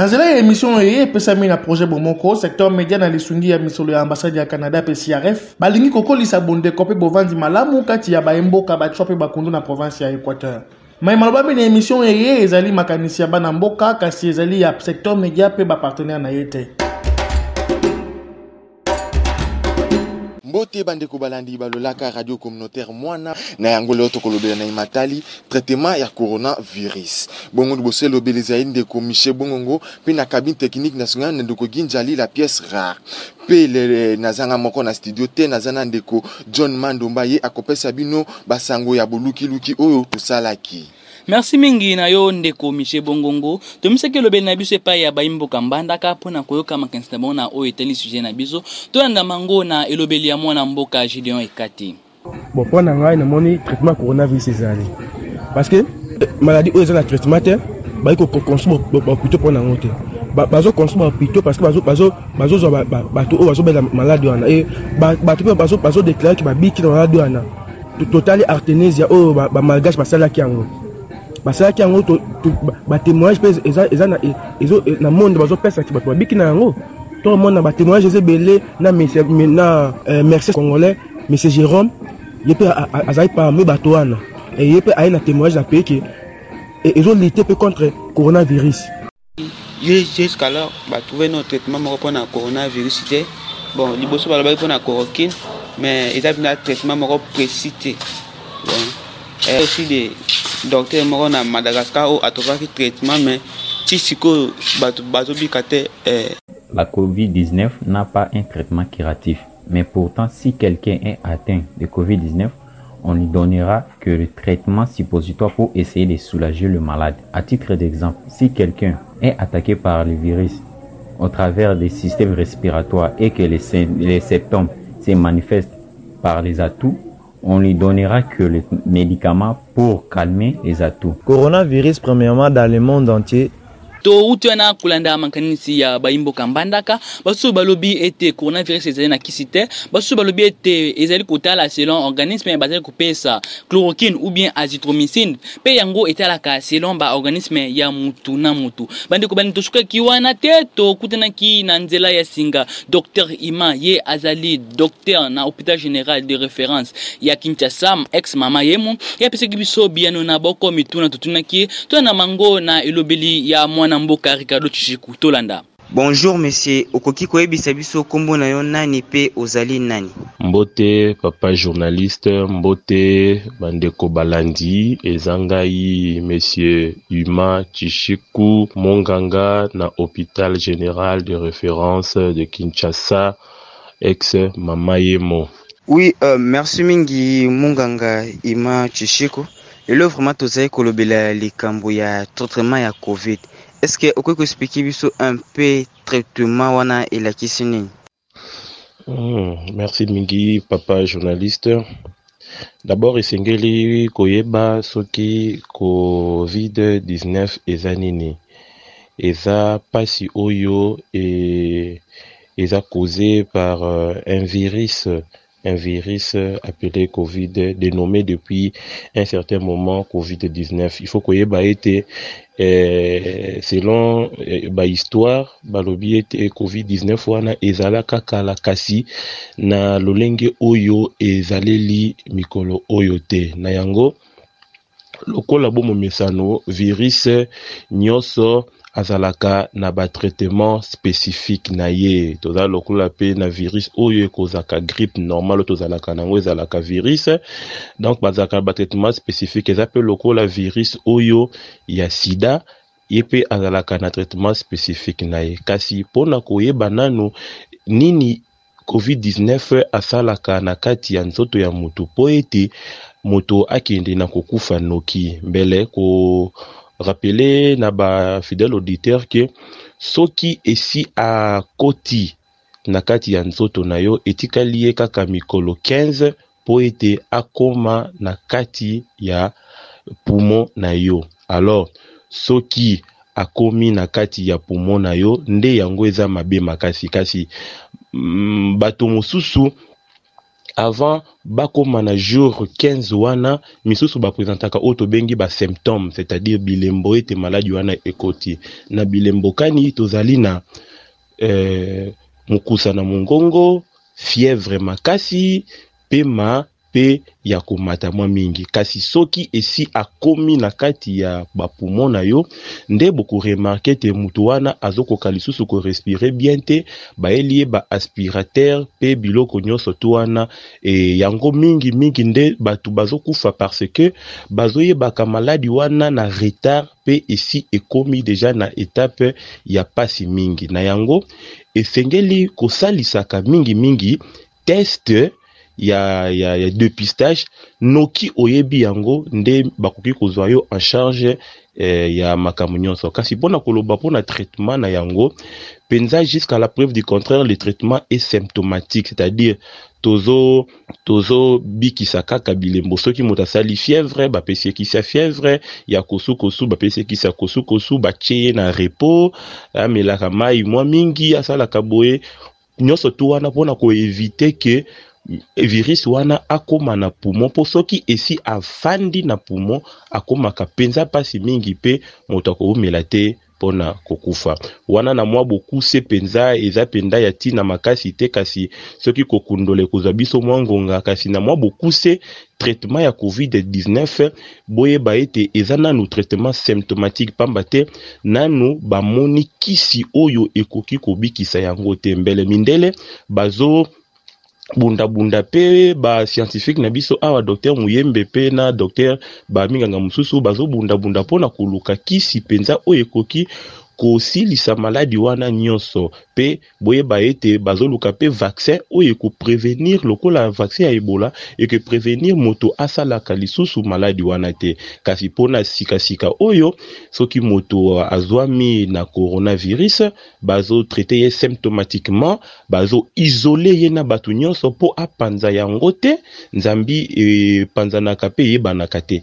na nzela ya emisio eye epesami na projet bomoko secteur media na lisungi ya misolo ya ambassade ya canada mpe crf balingi kokolisa bondeko mpe bovandi malamu kati ya baemboka bacua mpe bakundu na province ya equateur mai malobami na emisio eye ezali makanisi ya bana mboka kasi ezali ya secteur media mpe bapartenere na ye te mbote bandeko balandi balolaka radio communautaire mwana na yango leo tokolobela na matali traitement ya coronavirus bongo liboso elobeli ezali ndeko michel bongongo mpe na cabine technique national na ndeko ginjali la pièce rare mpe nazanga moko na studio te naza na ndeko john mandomba ye akopesa bino basango ya bolukiluki oyo tosalaki Merci mingi na yo ndeko Michel Bongongo. Tomisaki elobeli na biso epai ya bayimboka mbandaka mpo na koyoka makanisi na bango na oyo etali sujet na biso. Tolanda mango na elobeli ya mwana mboka Gideon Ekati. Bon, mpo na ngai namoni traitement ya coronavirus ezali parce que maladie oyo eza na traitement te bayi koconstruire bapito mpo na yango te bazoconstruire bapito parce que bazozwa bato oyo bazobela maladi wana e bato mpe bazodeklare ke babiki na maladi wana totali artenesia oyo bamalgache ba basalaki yango basalaki yango batemoignage mpe eza na monde bazopesaki bato babiki na yango tomona batemoignage eza ebele na euh, mercier congolais monsieur jérôme ye mpe azali parmi bato wana ye mpe aye na témoignage na pays ke ezolite mpe contre coronavirus Jusqu'alors, ba trouver notre traitement moko pona coronavirus te. Bon, liboso ba lobaki pona coroquine, mais eza bina traitement moko précis te. Bon, et aussi des docteurs moko na Madagascar oyo atovaki traitement mais ti sikoyo bato bazobika te. Eh. La COVID-19 n'a pas un traitement curatif, mais pourtant si quelqu'un est atteint de COVID-19, on lui donnera que le traitement suppositoire pour essayer de soulager le malade. À titre d'exemple, si quelqu'un est attaqué par le virus au travers des systèmes respiratoires et que les, les symptômes se manifestent par les atouts, on lui donnera que les médicaments pour calmer les atouts. Coronavirus, premièrement, dans le monde entier, Towuti wana kolanda makanisi ya bayimboka Mbandaka, basusu balobi ete coronavirus ezali na kisi te, basusu balobi ete ezali kotala selon organisme bazali kopesa chloroquine ou bien azithromycine, pe yango etalaka selon ba organisme ya mutu na mutu. Bandeko bani tosukaki wana te, tokutanaki na nzela ya singa Docteur Ima, ye azali. docteur na hôpital général de référence ya Kinshasa ex mama yemo ye apesaki biso biyano na boko mituna totunaki ye tona na mango na elobeli ya mwana mboka Ricardo Tshishiku tolanda Bonjour monsieur, okoki koyebisa biso kombo na yo nani pe ozali nani? Mbote papa journaliste, mbote bandeko balandi, eza ngai monsieur Yuma Tshishiku, monganga na hopital general de reference de Kinshasa, ex maman yemo. Oui euh merci mingi munganga Ima Tshishiko lelo vraiment tozali kolobela likambo ya traitement ya covid est ce que okoki ko expliquer biso un peu traitement wana elakisi nini? Hmm, merci mingi papa journaliste d'abord esengeli koyeba soki covid 19 eza nini eza mpasi oyo e, Eza cause par un virus un virus appele covid denomme depuis un certain moment covid 19 il faut koyeba ete eh, selon eh, ba histoire balobi ete covid 19 wana ezalaka kala kasi na lolenge oyo ezaleli mikolo oyo te na yango Lokola bo momesano virus nioso azalaka na ba traitement specifique na ye toza lokola pe na virus oyo ekozaka grippe normal oyo tozalaka na yango ezalaka virus donc bazalaka na ba traitement specifique eza pe lokola virus oyo ya sida ye mpe azalaka na traitement specifique na ye kasi mpo na koyeba nano nini covid-19 asalaka na kati ya nzoto ya moto mpo ete moto akende na kokufa noki mbele ko rappeler na ba fidèle auditeur ke soki esi akoti na kati ya nzoto na yo, etikali ye kaka mikolo 15 mpo ete akoma na kati ya poumon na yo. Alors, soki akomi na kati ya poumon na yo, nde yango eza mabe makasi. Kasi bato mosusu, avant bakoma na jour 15 wana, misusu ba presentaka oyo tobengi ba symptomes, c'est-à-dire bilembo ete maladi wana ekoti. Na bilembo kani? Tozali na eh, mukusa na mongongo fièvre makasi pema pe ya komata mwa mingi kasi soki esi akomi na kati ya bapumo na yo nde bokoremarke te moto wana azokoka lisusu korespire bien te bayeli ye ba aspirateur pe biloko nyonso to wana e, yango mingi mingi nde bato bazokufa parce que bazoyebaka maladi wana na retard mpe esi ekomi deja na etape ya pasi mingi. Na yango, esengeli kosalisaka mingi mingi test ya, ya, ya depistage noki oyebi yango nde bakoki kozwa yo en charge eh, ya makambo nyonso kasi mpo na koloba mpo na traitement na yango mpenza jusqu'à la preuve du contraire le traitement est symptomatique c'est-à-dire tozo tozobikisa kaka bilembo soki moto asali fièvre bapesi ye kisi ya fièvre ya kosukosu bapesi ye kisi ya kosukosu batye ye na repos amelaka mai mwa mingi asalaka boye nyonso tu wana mpona koevite ke virus wana akoma na poumon mpo soki esi afandi na poumon akomaka mpenza mpasi mingi mpe moto akoumela te mpo na kokufa. Wana na mwa bokuse mpenza, eza mpenza ya ntina makasi te, kasi soki kokundola ekozwa biso mwa ngonga, kasi na mwa bokuse, traitement ya COVID-19, boyeba ete eza nanu traitement symptomatique, pamba te nanu bamoni kisi oyo ekoki kobikisa yango te. Mbele mindele bazo bundabunda mpe bascientifique na biso awa docteur muyembe mpe na docteur baminganga mosusu bazobundabunda mpo na koluka kisi mpenza oyo ekoki kosilisa maladi wana nyonso mpe boyeba ete bazoluka mpe vaccin oyo ekoprevenir lokola vaccin ya ebola ekoprevenir moto asalaka lisusu maladi wana te kasi mpo na sikasika oyo soki moto azwami na coronavirus bazo traite ye symptomatiquement bazo isole ye na bato nyonso mpo apanza yango te nzambi epanzanaka mpe eyebanaka te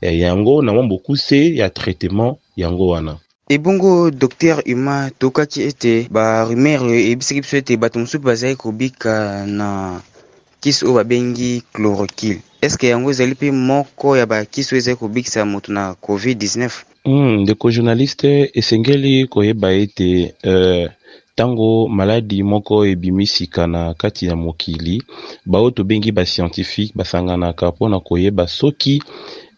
eh, yango na mwa bokuse ya traitement yango wana Ebongo Docteur Uma tokaki ete ba rumeur eyebisaki biso ete bato mosusu bazali kobika na Kisi oyo babengi chloroquine, est ce que yango ezali mpe moko ya bakisi oyo ezali kobikisa moto na Covid-19? Hum ndeko journaliste esengeli koyeba ete euh, tango maladi moko ebimi sika na kati ya mokili, baoyo tobengi ba scientifique basanganaka mpo na koyeba soki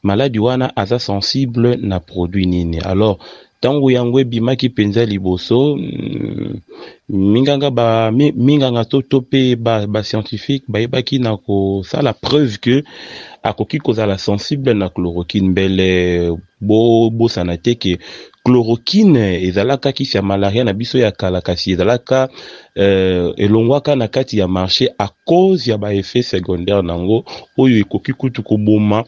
maladi wana aza sensible na produit nini. Alors Ntango yango ebimaki mpenza liboso, minganga ba minganga to to mpe ba ba scientifique bayebaki na kosala preuve que akoki kozala sensible na chloroquine mbele bobosana te ke chloroquine ezalaka kisi ya malaria na biso ya kala kasi ezalaka euh, elongwaka na kati ya marché à cause ya ba effet secondaire nango oyo ekoki kutu koboma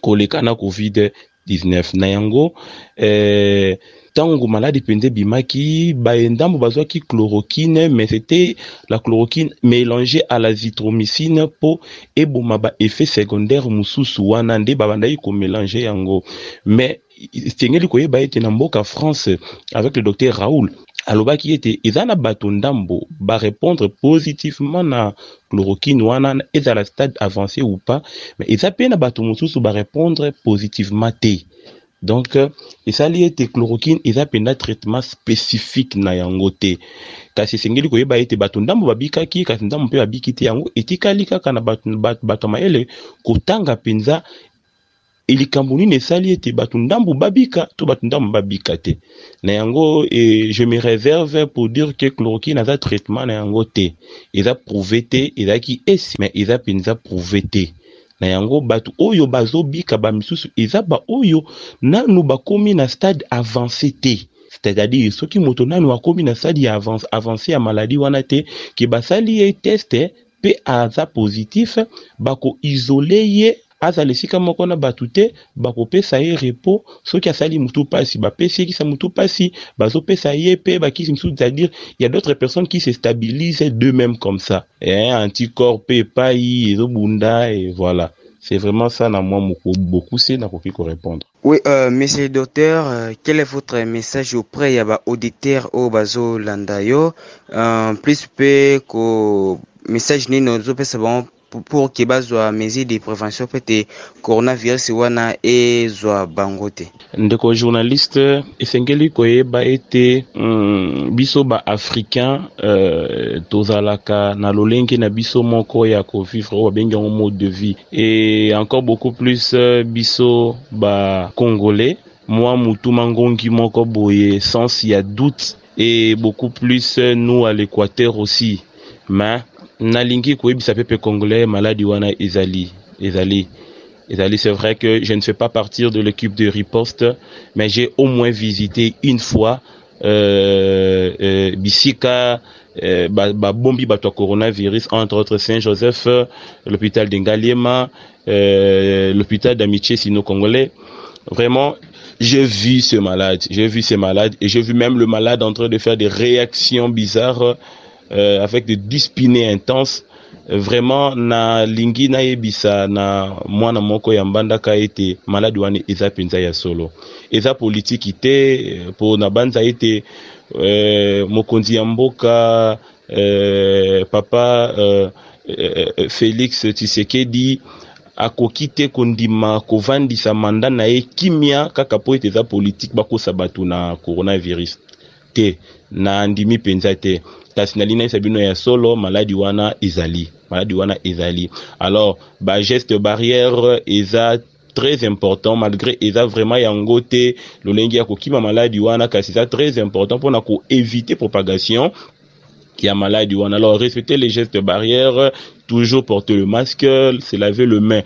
koleka na COVID-19. Na yango, eh, tango maladi penza ebimaki, baye ndambo bazwaki chloroquine, mais c'était la chloroquine mélangée à la zithromycine po eboma ba effets secondaires mosusu, wana nde babandaki ko melanger yango mais esengeli koyeba ete na mboka France avec le docteur Raoul alobaki ete eza na bato ndambo ba répondre positivement na chloroquine wana ezala stade avancé ou pas mais eza pe na bato mosusu ba répondre positivement te donc euh, esali ete chloroquine eza mpenza traitement spécifique na yango te kasi esengeli koyeba ete bato ndambo babikaki kasi ndambo mpe babiki te yango etikali kaka na bato ya mayele kotanga mpenza Likambo nini esali ete bato ndambo babika to bato ndambo babika te? Na yango eh, je me reserve pour dire que chloroquine aza traitement na yango te, eza prouve te, ezalaki esi mais eza mpenza prouve te. Na yango bato oyo bazobika ba misusu eza ba oyo nanu bakomi na stade avance te. C'est-à-dire soki moto nanu akomi na stade ya avance, avance ya maladie wana te, ke basali ye test pe aza positif bako isole ye azala esika moko na batu te bakopesa ye repos soki asali mutu pasi bapesi ye kisi ya mutu pasi bazopesa ye pe bakisi misusu c'est à dire ya d'autres personnes qui se stabilise de même comme ça eh, anticorps pe epai ezobunda et voilà c'est vraiment ça na mwa moko bokuse nakoki korepondre Oui, euh, monsieur le docteur, euh, quel est votre message auprès ya ba auditeurs oyo bazolanda yo euh, plus mpe ko message nini ozopesa bango pour- pour ke bazwa mesure de prévention mpe te coronavirus wana ezwa bango te ndeko journaliste esengeli koyeba ete mm, biso ba africain euh, tozalaka na lolenge na biso moko ya kovivre oyo babengi yango mode de vie et encore beaucoup plus euh, biso ba congolais moi mutu mangongi moko boye sens ya doute et beaucoup plus euh, nous à l'équateur aussi mais nalingi koyebisa pepe congolais maladi wana ezali ezali ezali c'est vrai que je ne fais pas partir de l'équipe de riposte mais j'ai au moins visité une fois euh, euh, bisika euh, babombi coronavirus entre autres saint joseph l'hôpital de euh, l'hôpital d'amitié sino congolais vraiment j'ai vu ce malade j'ai vu ces malade et j'ai vu même le malade en train de faire des réactions bizarres euh, avec des dispines intenses vraiment nalingi nayebisa na mwana moko ya mbandaka ete maladi wana eza mpenza ya solo eza politiki te mpo nabanza ete eh, mokonzi ya mboka eh, papa eh, eh, eh felix tshisekedi akoki te kondima kovandisa manda na ye kimia kaka mpo ete eza politiki bakosa bato na coronavirus Te, nandimi mpenza te. Kasi nalinayisa bino ya solo, maladi wana ezali. Maladi wana ezali. Alors, ba geste barrière eza très important malgré eza vraiment yango te lolenge ya kokima maladi wana kasi eza très important mpona koevite propagation ya maladi wana alors respecter les gestes barrières toujours porter le masque se laver le main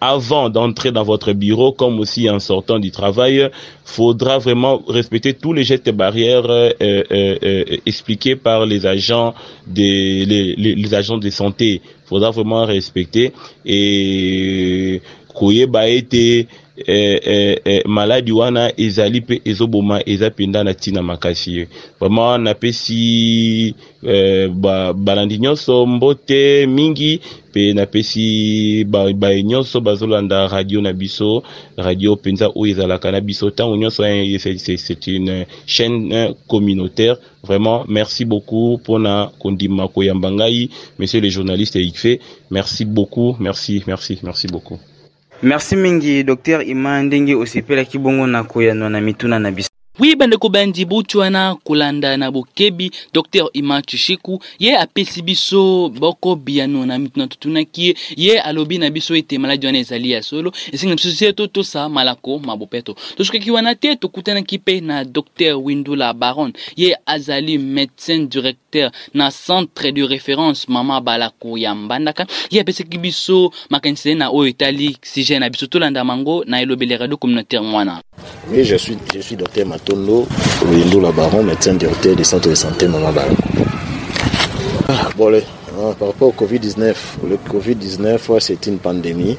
avant d'entrer dans votre bureau comme aussi en sortant du travail, faudra vraiment respecter tous les gestes barrières euh, euh, euh, euh expliqués par les agents des les, les, les agents de santé. Faudra vraiment respecter et koyeba ete eh, eh, eh, maladi wana ezali mpe ezoboma eza mpenza na ntina makasi vraiment napesi Eh, ba, balandi nyonso mbote mingi mpe napesi baye ba nyonso bazolanda radio na biso radio mpenza oyo ezalaka na biso ntango nyonso c'est une chaîne communautaire vraiment merci beaucoup mpona kondima koyamba ngai monsieur le journaliste ife merci beaucoup merci merci merci beaucoup Merci mingi Docteur Ima ndenge osepelaki bongo na koyanwa na mituna na biso. Oui bandeko bandi botswana kolanda na bokebi Docteur Ima Chishiku ye apesi biso boko biyano na mituna totunaki ye ye alobi na biso ete maladi wana ezali ya solo esengi biso se totosa malako ma bopeto tosukaki wana te tokutanaki mpe na Docteur Windula Baron ye azali médecin directeur directeur na centre de référence mama balako ya mbandaka ye apesaki biso makanisi na oyo etali sujet na biso tolanda mango na elobeli ya radio communautaire mwana Oui, je suis, je suis docteur Matondo, Oyendo la Baron, médecin directeur du centre de santé Mama Balako. Ah, bon, le, ah, par rapport au Covid-19, le Covid-19, ouais, c'est une pandémie.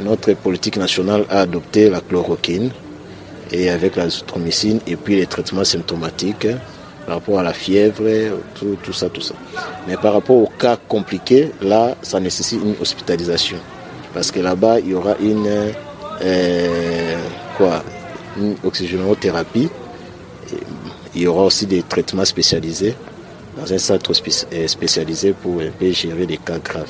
notre politique nationale a adopté la chloroquine et avec la et puis les traitements symptomatiques par rapport à la fièvre, tout, ça, tout ça. Mais par rapport aux cas compliqués, là, ça nécessite une hospitalisation. Parce que là-bas, il y aura une, euh, quoi, une oxygénothérapie. Il y aura aussi des traitements spécialisés dans un centre euh, spécialisé pour un gérer des cas graves.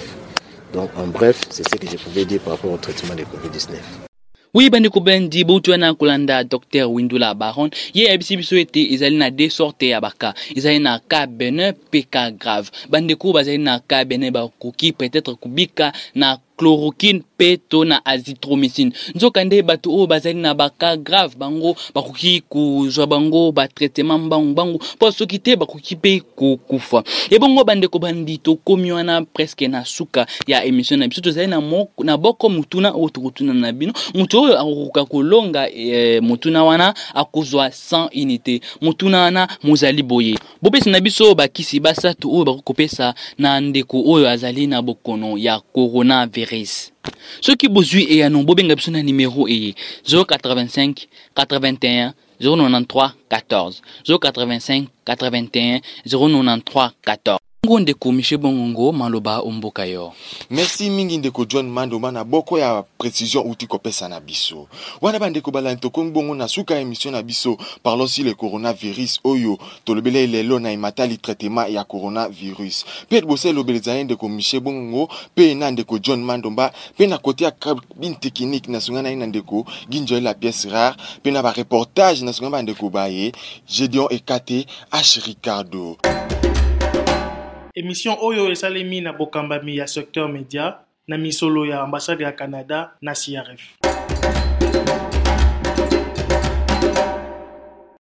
Donc en bref, c'est ce que je pouvais dire par rapport au traitement de Covid-19. Oui, bandeko bendi boutu wana kolanda Dr Windula Baron ye ayebisi biso ete ezali na deux sortes ya baka ezali na cas benign mpe cas grave bandeko bazali na cas benign bakoki peut-être kobika na chloroquine mpe to na azithromycine nzokande bato oyo bazali na baka grave bango bakoki kozwa bango batraitement mbangu mbangu mpo soki te bakoki mpe kokufa ebongo bandeko bandi tokomi wana preske na suka ya emission na biso tozali na, na boko motuna oyo tokotuna na bino moto oyo akokoka kolonga e, motuna wana akozwa 100 unité motuna wana mozali boye bopesi na biso bakisi basato oyo bakoki kopesa na ndeko oyo azali na bokono ya coronavirus soki bozwi eyano bobenga biso na nimero eye 085 81 093 14 085 81 093 14 ngo ndeko michel bongongo maloba omboka yo merci mingi ndeko john mandoma na boko ya précision outi kopesa na biso wana bandeko balandi tokomi bongo na suka ya émission na biso parlons sur le coronavirus oyo tolobelai lelo na ematali traitement ya coronavirus mpe liboso elobeli ezali ndeko michel bongongo mpe na ndeko john mandomba mpe na kote ya bin technique na sunga na ina ndeko ginjoy la pièce rare pe na ba reportage na sunga ba ndeko baye Gedeon Ekate H Ricardo Emission oyo esalemi na bokambami ya secteur media na misolo ya ambassade ya Canada na CRF.